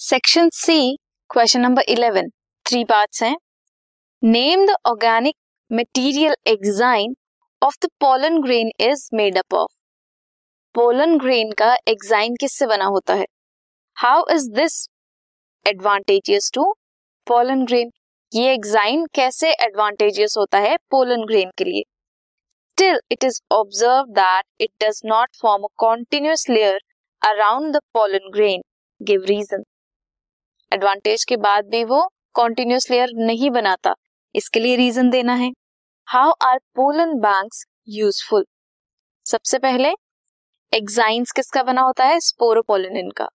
Section C question number eleven three parts हैं. Name the organic material exine of the pollen grain is made up of pollen grain का exine किससे बना होता है? How is this advantageous to pollen grain ये exine कैसे advantageous होता है पोलन ग्रेन के लिए? Till it is observe that it does not form a continuous layer around the pollen grain give reason advantage के बाद भी वो कॉन्टिन्यूस लेयर नहीं बनाता। इसके लिए रीजन देना है। How are pollen banks useful सबसे पहले एग्जाइंस किसका बना होता है? स्पोरोपोलिन का।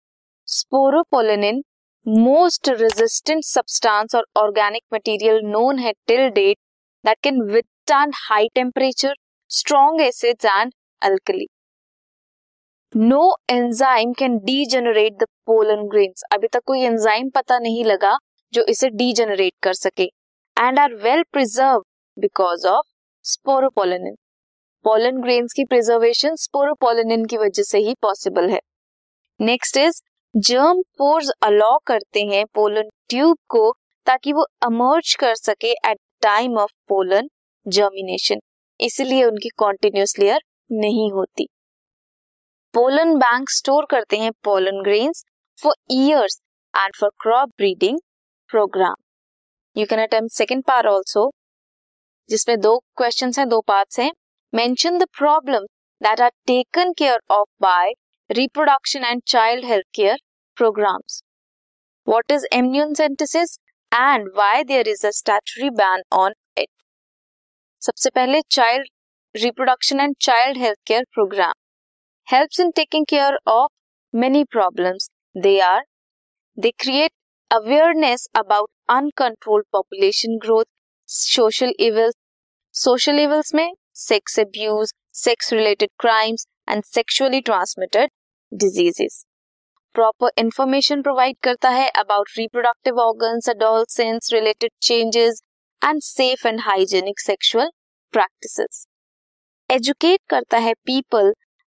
स्पोरोपोलिन मोस्ट रेजिस्टेंट सब्सटेंस और ऑर्गेनिक मटेरियल नोन है till date that can withstand high temperature strong acids and alkali no enzyme can degenerate the pollen grains अभी तक कोई एंजाइम पता नहीं लगा जो इसे डी जनरेट कर सके। And are well preserve because of sporopollenin pollen grains की प्रिजर्वेशन स्पोरोपोलिन की वजह से ही पॉसिबल है। Next is germ pores allow करते हैं पोलन ट्यूब को ताकि वो अमर्ज कर सके at time of pollen germination इसलिए उनकी कॉन्टिन्यूस लेयर नहीं होती। पोलन बैंक स्टोर करते हैं pollen grains for years and for crop breeding program you can attempt second part also जिसमें दो क्वेश्चन हैं, दो पार्ट्स हैं. Mention the problem that are taken care of by reproduction and child health care programs what is immune amniocentesis and why there is a statutory ban on it सबसे पहले child reproduction and child health care program helps in taking care of many problems. They are they create awareness about uncontrolled population growth, social evils. Social evils में sex abuse, sex related crimes and sexually transmitted diseases. Proper information provide करता है about reproductive organs, adolescents related changes and safe and hygienic sexual practices. Educate करता है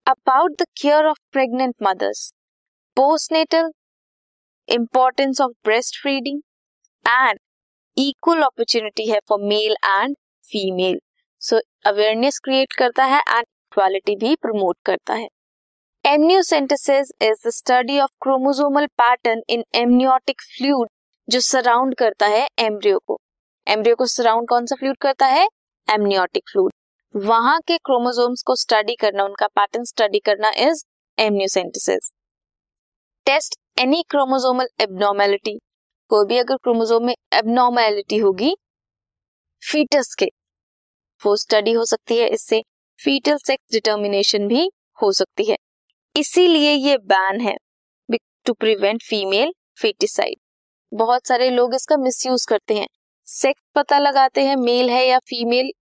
about the care of pregnant mothers postnatal importance of breast feeding and equal opportunity है for male and female so awareness create करता है and equality भी promote करता है amniocentesis is the study of chromosomal pattern in amniotic fluid जो surround करता है embryo को. एम्ब्रियो को सराउंड कौन सा फ्लूड करता है? एमनियोटिक फ्लूड वहाँ के क्रोमोसोम्स को स्टडी करना, उनका पैटर्न स्टडी करना is amniocentesis test any chromosomal abnormality कोई भी अगर क्रोमोसोम में एबनॉर्मेलिटी होगी फीटस के, वो स्टडी हो सकती है, इससे फीटल सेक्स डिटर्मिनेशन भी हो सकती है। इसीलिए ये बैन है टू प्रिवेंट फीमेल फेटिसाइड बहुत सारे लोग इसका मिसयूज करते हैं। सेक्स पता लगाते हैं मेल है या फीमेल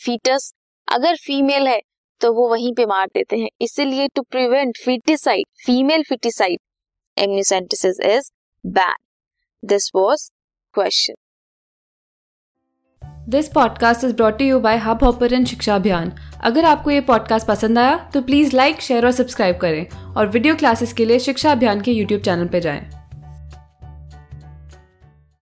फीटस अगर फीमेल है तो वो वहीं पे मार देते हैं। इसीलिए to prevent feticide female feticide amniocentesis is ban this was question this podcast is brought you by Hubhopper शिक्षा अभियान अगर आपको ये पॉडकास्ट पसंद आया तो प्लीज़ लाइक शेयर और सब्सक्राइब करें। और वीडियो क्लासेस के लिए शिक्षा अभियान के यूट्यूब चैनल पर जाएँ।